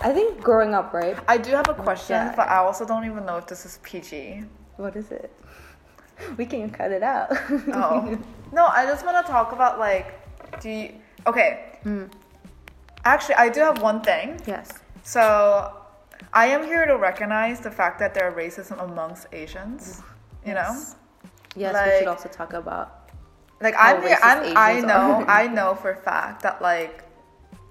I think growing up, right? I do have a question, Yeah. but I also don't even know if this is PG. What is it? [laughs] We can cut it out. Oh. no, I just want to talk about like, do you, okay. Mm. Actually, I do have one thing. Yes. So, I am here to recognize the fact that there are racism amongst Asians. You know, Yes. Yes, we should also talk about like I'm here. I'm, I know. I know for a fact that like.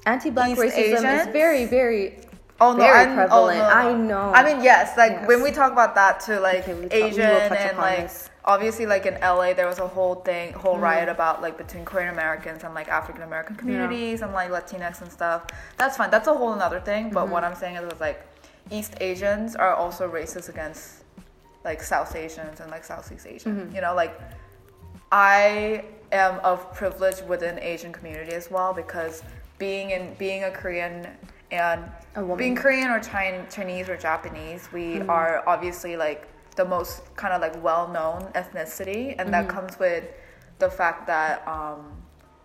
anti-black East racism is very, very. Oh no, Very I'm, oh, prevalent. Oh, no, I know. I mean, yes. Like Yes. when we talk about that to like Okay, we talk- Asian and like this. Obviously like in LA there was a whole thing, whole Mm. riot about like between Korean Americans and like African American communities and like Latinx and stuff. That's fine. That's a whole another thing. But Mm-hmm. what I'm saying is, like East Asians are also racist against like South Asians and like Southeast Asian. Mm-hmm. You know, like I am of privilege within Asian community as well because being in being a Korean and A woman. being Korean or Chin- Chinese or Japanese, we Mm-hmm. are obviously like the most kind of like well-known ethnicity, and that Mm-hmm. comes with the fact that um,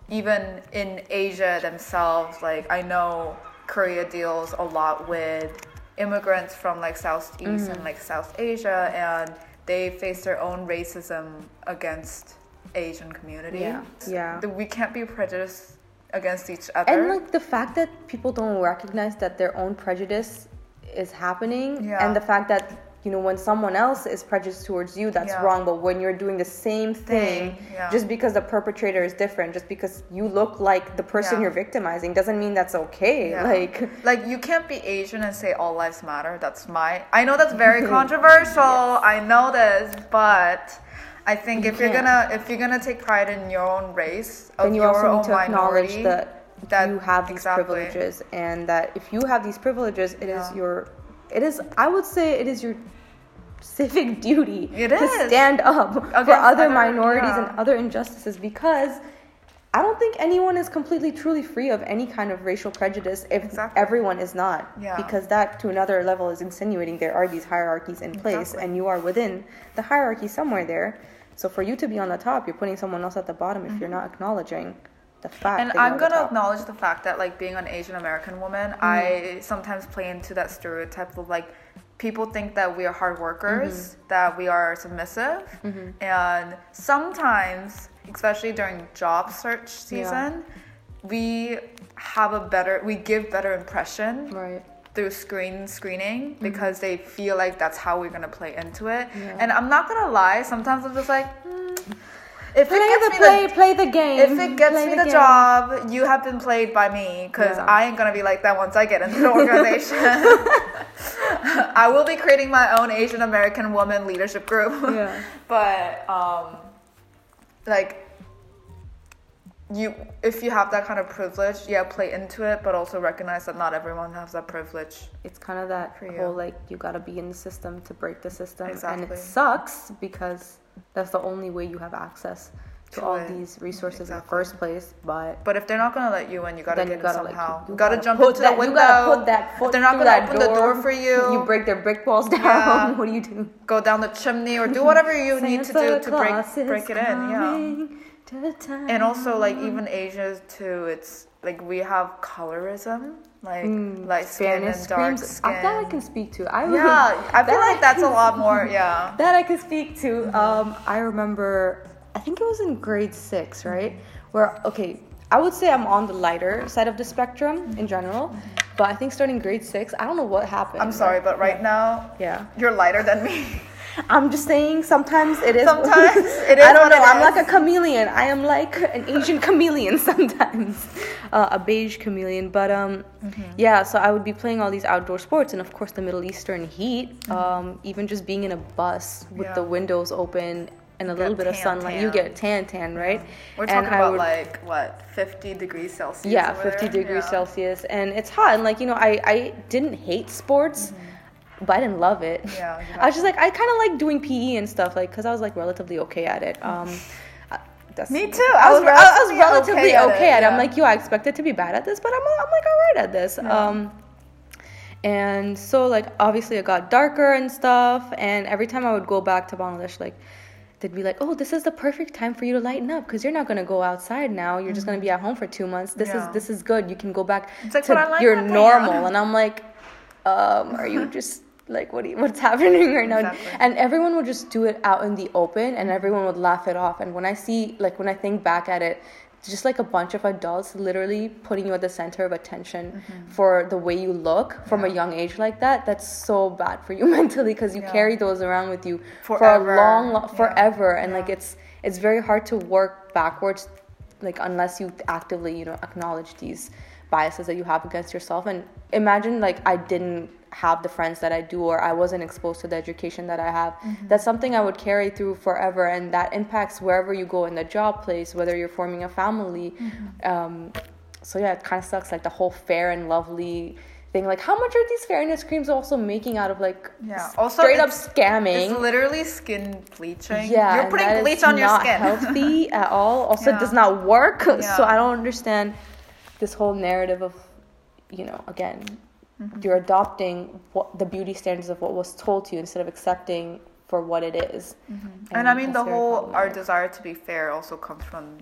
even in Asia themselves, like I know Korea deals a lot with immigrants from like Southeast Mm-hmm. and like South Asia, and they face their own racism against Asian community. Yeah. Yeah. We can't be prejudiced against each other. And like the fact that people don't recognize that their own prejudice is happening, Yeah. and the fact that you know when someone else is prejudiced towards you, that's Yeah. wrong. But when you're doing the same thing, Thing, yeah. just because the perpetrator is different, just because you look like the person Yeah. you're victimizing, doesn't mean that's okay. [laughs] Like. like you can't be Asian and say all lives matter. That's my. I know that's very [laughs] controversial. I know this, but I think You if you're gonna if you're gonna take pride in your own race then you your also own need to acknowledge minority, that, that- you have these exactly. privileges and that if you have these privileges it is Yeah. your it is i would say it is your civic [laughs] duty It to is. stand up for other other- minorities yeah. and other injustices because I don't think anyone is completely truly free of any kind of racial prejudice if Exactly. everyone is not. Yeah. Because that to another level is insinuating there are these hierarchies in place Exactly. and you are within the hierarchy somewhere there. So for you to be on the top, you're putting someone else at the bottom if you're not acknowledging the fact. And I'm on gonna acknowledge the fact that like being an Asian American woman, Mm-hmm. I sometimes play into that stereotype of like people think that we are hard workers, Mm-hmm. that we are submissive, and sometimes, especially during job search season, we have a better, we give better impression Right. through screen screening because they feel like that's how we're gonna play into it. Mm-hmm. Yeah. And I'm not gonna lie, sometimes I'm just like, hmm, if Play it gets the me play, the play the game. if it gets play me the, game. job, you have been played by me because Yeah. I ain't gonna be like that once I get into the organization. [laughs] I will be creating my own Asian American woman leadership group. [laughs] Yeah. but um, like you, if you have that kind of privilege, yeah, play into it, but also recognize that not everyone has that privilege. It's kind of that For you. whole like you gotta be in the system to break the system, and it sucks because that's the only way you have access to, To all it. these resources in the first place. But But if they're not gonna let you in, you gotta get you gotta in like somehow. you, you gotta, gotta jump into that, the window. You gotta put that foot if they're not gonna open the door [laughs] for you, You break their brick walls down. Yeah. [laughs] what do you do? go down the chimney or do whatever you [laughs] need to do to break break it in. Yeah. coming to town. And also like even Asia too, it's like we have colorism, like Mm, light skin Spanish and dark screams. skin. I, that I can speak to. I yeah, I feel like that's a lot more. [laughs] Yeah. that I can speak to. Um, I remember, I think it was in grade six, right? Where, okay, I would say I'm on the lighter side of the spectrum in general, but I think starting grade six, I don't know what happened. I'm sorry, but right now Yeah. you're lighter than me. [laughs] I'm just saying sometimes it is. Sometimes [laughs] it is I don't know. I'm is. like a chameleon. I am like an Asian chameleon [laughs] sometimes, uh, a beige chameleon. But um, Mm-hmm. yeah. So I would be playing all these outdoor sports, and of course the Middle Eastern heat. Mm-hmm. Um, even just being in a bus with Yeah. the windows open and a You little bit of tan, sunlight, you get tan tan, right? We're talking I about would- like what 50 degrees Celsius. yeah, 50 there? degrees Yeah. Celsius, and it's hot. And like you know, I I didn't hate sports. Mm-hmm. But I didn't love it. Yeah, you [laughs] I was just like I kind of like doing PE and stuff like because I was like relatively okay at it. Um, [sighs] I- Me too. I I was, was I was relatively okay at okay at it. I'm yeah. like, yo, I expected to be bad at this, but I'm, I'm like all right at this. Um, and so like obviously it got darker and stuff, and every time I would go back to Bangladesh, like they'd be like, oh, this is the perfect time for you to lighten up because you're not gonna go outside now. You're just gonna be at home for two months. This Yeah. is this is good. You can go back It's like, to like your normal. And I'm like, um, are you [laughs] just like what? You, what's [laughs] happening right now? Exactly. And everyone would just do it out in the open, and everyone would laugh it off. And when I see, like, when I think back at it, just like a bunch of adults literally putting you at the center of attention Mm-hmm. for the way you look from a young age like that. That's so bad for you [laughs] mentally because you Yeah. carry those around with you for a long, lo- Yeah. forever, and like it's it's very hard to work backwards, like unless you actively, you know, acknowledge these biases that you have against yourself. And imagine like I didn't have the friends that I do, or I wasn't exposed to the education that I have. Mm-hmm. That's something I would carry through forever, and that impacts wherever you go in the job place, whether you're forming a family. Mm-hmm. Um, so yeah, it kind of sucks. Like the whole fair and lovely thing. Like how much are these fairness creams also making out of like Yeah. Also, straight up scamming? It's literally skin bleaching. Yeah, You're putting bleach on your not skin. healthy at all. Also, it does not work. [laughs] So I don't understand this whole narrative of, you know, again, Mm-hmm. you're adopting what the beauty standards of what was told to you instead of accepting for what it is. and I mean, the whole our desire to be fair also comes from,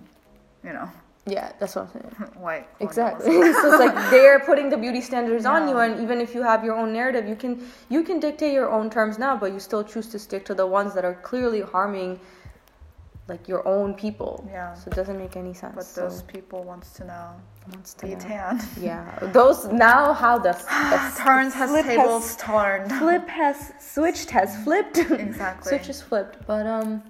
you know, [laughs] Yeah, that's what I'm saying. [laughs] white. Exactly. [laughs] so it's like they're putting the beauty standards on you, and even if you have your own narrative, you can you can dictate your own terms now, but you still choose to stick to the ones that are clearly harming, like your own people. Yeah. So it doesn't make any sense. But so those people wants to know. wants to Be know. tan. [laughs] Yeah, those now how the, [gasps] the Turns has flip tables turned. flip has switched has flipped. [laughs] Exactly. Switch is flipped, but um,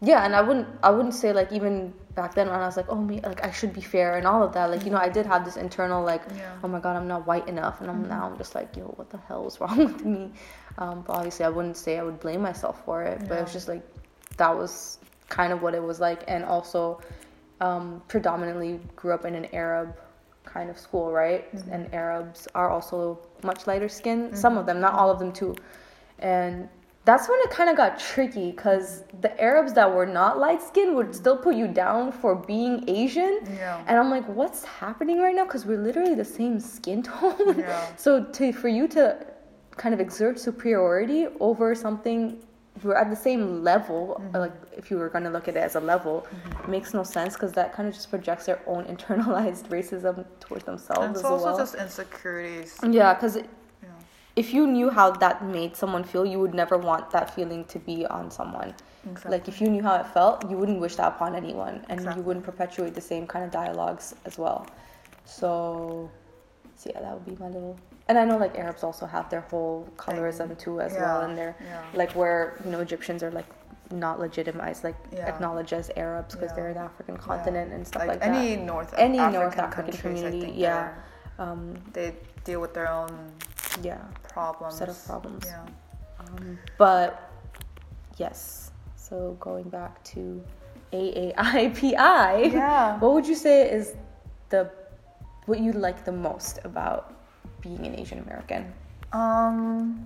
yeah, and I wouldn't I wouldn't say like even back then when I was like oh me like I should be fair and all of that like you know I did have this internal like Yeah. Mm-hmm. oh my god I'm not white enough and I'm now I'm just like yo what the hell is [laughs] wrong with me, um, but obviously I wouldn't say I would blame myself for it, but it was just like that was kind of what it was like and also um, predominantly grew up in an Arab kind of school, right? Mm-hmm. And Arabs are also much lighter skin. Some of them, not all of them, too. And that's when it kind of got tricky because the Arabs that were not light skinned would still put you down for being Asian. Yeah. And I'm like, what's happening right now? Because we're literally the same skin tone. Yeah. [laughs] so to for you to kind of exert superiority over something we're at the same level Mm-hmm. like if you were going to look at it as a level it makes no sense because that kind of just projects their own [laughs] internalized racism towards themselves And it's also well just insecurities. yeah because know. if you knew how that made someone feel you would never want that feeling to be on someone Exactly. like if you knew how it felt you wouldn't wish that upon anyone and Exactly. you wouldn't perpetuate the same kind of dialogues as well so so yeah that would be my little and i know like arabs also have their whole colorism too as well and they're yeah. like where you know egyptians are like not legitimized like Yeah. acknowledged as arabs because Yeah. they're an african continent and stuff like, any that North Any African North African community, yeah. um they deal with their own yeah problems. Set of problems. Yeah. Um, but yes, so going back to AAIPI, [laughs] Yeah. what would you say is the what you like the most about being an Asian American? Um,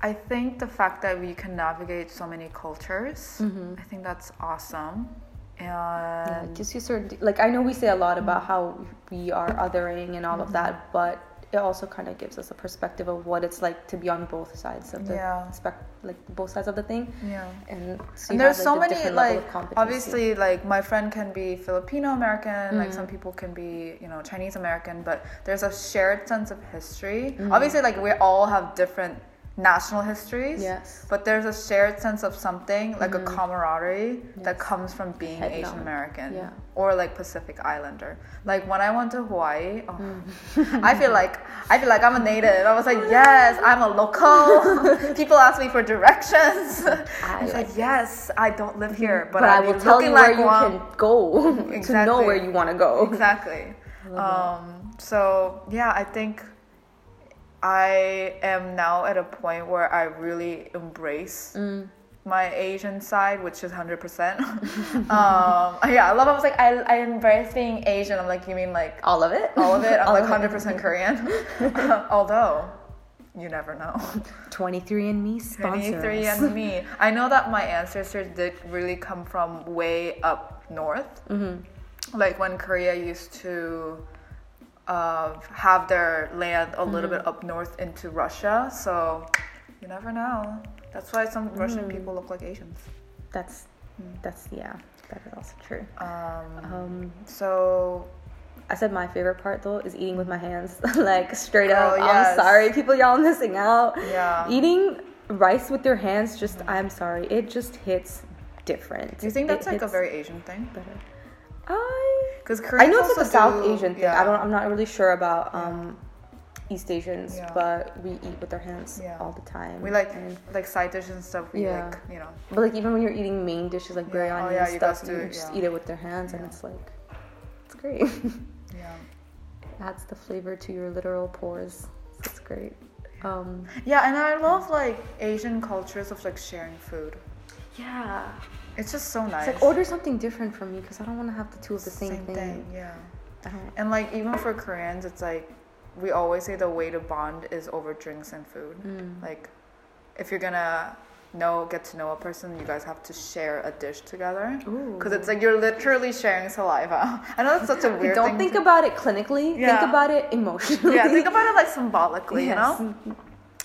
I think the fact that we can navigate so many cultures, I think that's awesome. Mm-hmm. Yeah, And it gives you certain like I know we say a lot about how we are othering and all of that, but it also kind of gives us a perspective of what it's like to be on both sides of the Yeah. spec, like both sides of the thing. yeah. And, so and there's have, so many like obviously like my friend can be Filipino American, like Mm. some people can be you know Chinese American, but there's a shared sense of history. Mm. Obviously, like we all have different national histories. Yes. But there's a shared sense of something like a camaraderie that comes from being Head Asian down. American Yeah. or like Pacific Islander. Like when I went to Hawaii, oh, Mm. [laughs] I feel like I feel like I'm a native. I was like, [laughs] yes, I'm a local. [laughs] People ask me for directions. I was like yes, I don't live here, but, but I I'll tell you where like you one. can go to know where you want to go. Exactly. Um, so yeah, I think I am now at a point where I really embrace Mm. my Asian side, which is hundred percent. [laughs] Um, yeah, I love. I was like, I, I embrace being Asian. I'm like, you mean like All of it. all of it? I'm All like hundred percent Korean. [laughs] [laughs] Although, you never know. 23andMe sponsor. 23 and me. I know that my ancestors did really come from way up north. Mm-hmm. Like when Korea used to uh, have their land a little Mm-hmm. bit up north into Russia. So you never know. That's why some Russian Mm. people look like Asians. That's that's yeah. That is also true. Um, Um, so I said my favorite part though is eating with my hands, [laughs] like straight up. yes. I'm sorry, people, y'all missing out. Yeah. Eating rice with your hands, just I'm sorry, it just hits different. do you think It that's like a very Asian thing? better. I Because I know it's like a South do- Asian thing. yeah. I don't. I'm not really sure about um, East Asians, Yeah. but we eat with our hands Yeah. all the time. We like And- like side dishes and stuff. We Yeah. like you know. but like even when you're eating main dishes like biryani Oh, and stuff, you do, just eat it with their hands, and it's like it's great. Yeah. [laughs] Adds the flavor to your literal pores. It's great. Um, Yeah, and I love like Asian cultures of like sharing food. yeah. It's just so nice. It's like order something different from me because I don't want to have the two of the same, thing. Yeah. And like even for Koreans, it's like we always say the way to bond is over drinks and food. Mm. Like if you're gonna know get to know a person, you guys have to share a dish together. Because it's like you're literally sharing saliva. [laughs] I know that's such a [laughs] weird thing. Don't think to- about it clinically. Yeah. Think about it emotionally. yeah, think about it like symbolically, [laughs] Yes. you know?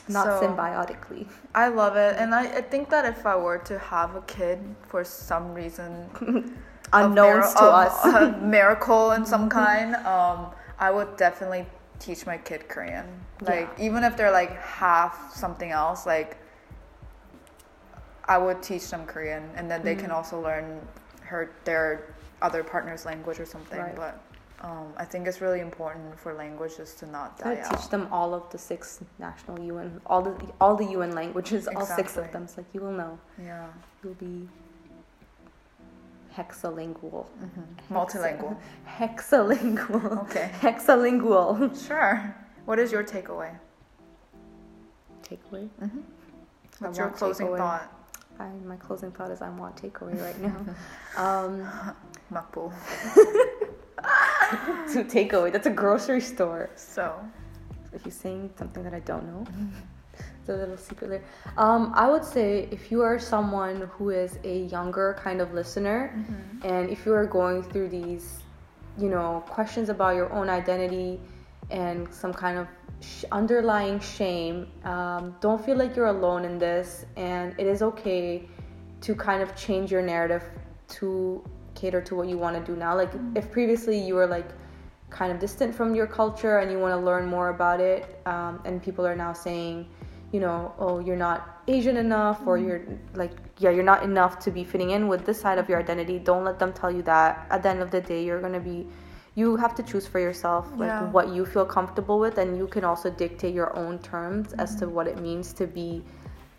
Not So- symbiotically. I love it, and I, I think that if I were to have a kid for some reason, [laughs] Unknowns mir- to of us. a miracle in some kind, um, I would definitely teach my kid Korean. Like even if they're like half something else, like I would teach them Korean, and then they can Mm-hmm. also learn her their other partner's language or something. Right. But um, I think it's really important for languages to not I die would teach them all of the six national UN, all the all the UN languages, all six of them. It's like you will know. Yeah, You'll be hexalingual. mm-hmm. multilingual. [laughs] Hexalingual. Okay. [laughs] Hexalingual. Sure. What is your takeaway? Takeaway. Mm-hmm. I What's your closing takeaway. thought? I, my closing thought is I want takeaway right [laughs] now. um, Makbul. To takeaway. That's a grocery store. So, if you're saying something that I don't know, it's a little secret there. Um, I would say if you are someone who is a younger kind of listener, and if you are going through these, you know, questions about your own identity and some kind of sh- underlying shame, um, don't feel like you're alone in this, and it is okay to kind of change your narrative to cater to what you want to do now. Like mm-hmm. if previously you were like kind of distant from your culture and you want to learn more about it, um, and people are now saying, you know, oh, you're not Asian enough, or mm-hmm. you're like, yeah, you're not enough to be fitting in with this side of your identity. Don't let them tell you that. At the end of the day, you're gonna be. You have to choose for yourself like Yeah. what you feel comfortable with, and you can also dictate your own terms as to mm-hmm. what it means to be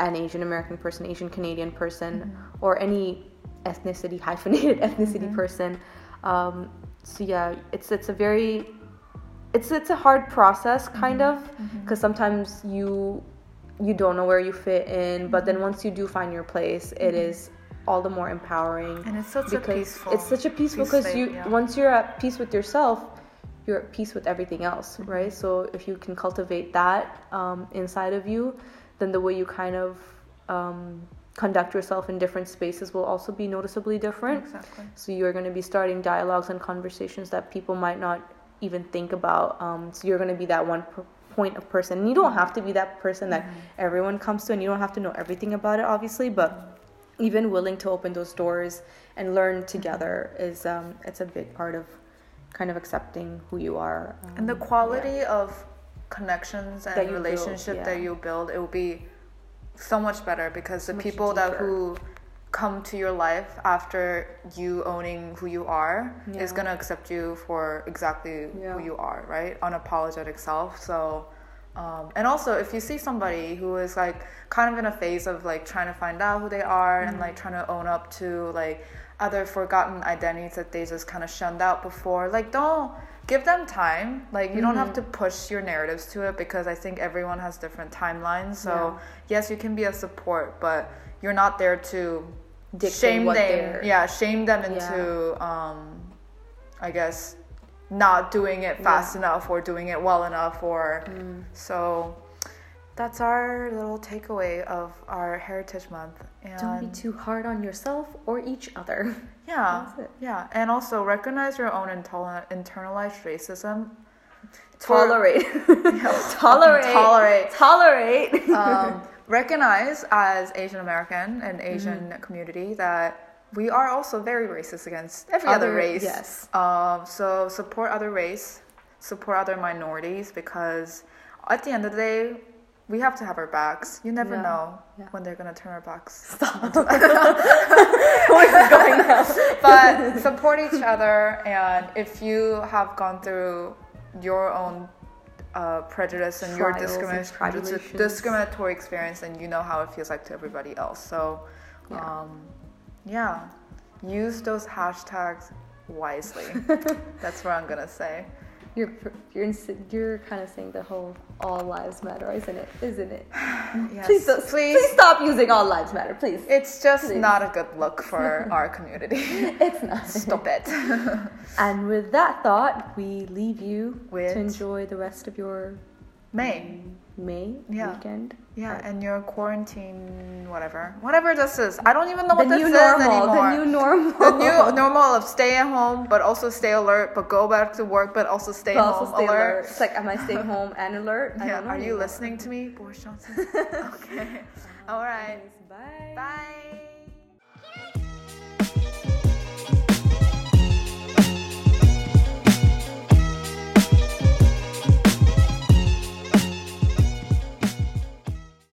an Asian American person, Asian Canadian person, mm-hmm. or any ethnicity [laughs] hyphenated ethnicity mm-hmm. person. Um, so yeah, it's it's a very it's it's a hard process mm-hmm. kind of because sometimes you you don't know where you fit in, but then once you do find your place, it is all the more empowering. and it's such a peaceful. it's such a peaceful peace because you yeah. once you're at peace with yourself, you're at peace with everything else, right? So if you can cultivate that um, inside of you, then the way you kind of um, conduct yourself in different spaces will also be noticeably different. Exactly. So you're going to be starting dialogues and conversations that people might not even think about. Um, so you're going to be that one per- point of person. And you don't have to be that person that everyone comes to, and you don't have to know everything about it, obviously. But even willing to open those doors and learn together is um, it's a big part of kind of accepting who you are. Um, And the quality of connections and That you build, relationship that you build, it will be so much better because the much people that who come to your life after you owning who you are is gonna accept you for exactly Yeah. who you are, right? Unapologetic self. So. Um, and also, if you see somebody who is like kind of in a phase of like trying to find out who they are and like trying to own up to like other forgotten identities that they just kind of shunned out before, like don't give them time. Like you don't have to push your narratives to it because I think everyone has different timelines. So yes, you can be a support, but you're not there to Dictate shame what them. Yeah, shame them Yeah. into um, I guess not doing it fast enough or doing it well enough or Mm. so that's our little takeaway of our Heritage Month. And Don't be too hard on yourself or each other. [laughs] yeah, yeah, and also recognize your own intoler- internalized racism. Tolerate. [laughs] Yeah, [laughs] tolerate. tolerate. Tolerate. [laughs] um, recognize as Asian American and Asian Mm-hmm. community that we are also very racist against every other, Other- race. yes. Um, so support other race, support other minorities because at the end of the day, we have to have our backs. You never Yeah. know Yeah. when they're gonna turn our backs. [laughs] Now? but support each other, and if you have gone through your own uh, prejudice and your Trials and discriminatory experience, and you know how it feels like to everybody else. So, Yeah. um, yeah, use those hashtags wisely. [laughs] That's what I'm gonna say. You're you're you're kind of saying the whole all lives matter, isn't it? Isn't it? [sighs] Yes. Please, please. please stop using all lives matter, please. It's just Please. not a good look for [laughs] our community. It's not. Stop it. [laughs] And with that thought, we leave you With- to enjoy the rest of your May. May Yeah. weekend. Yeah, and your quarantine, whatever, whatever this is. I don't even know The what this new is normal. anymore. The new normal. the new normal of stay at home, but also stay alert, but go back to work, but also stay But home also stay alert. alert. It's like, am I staying [laughs] home and alert? I Yeah, are you listening to me, Boris Johnson? [laughs] okay. All right. Bye. Bye.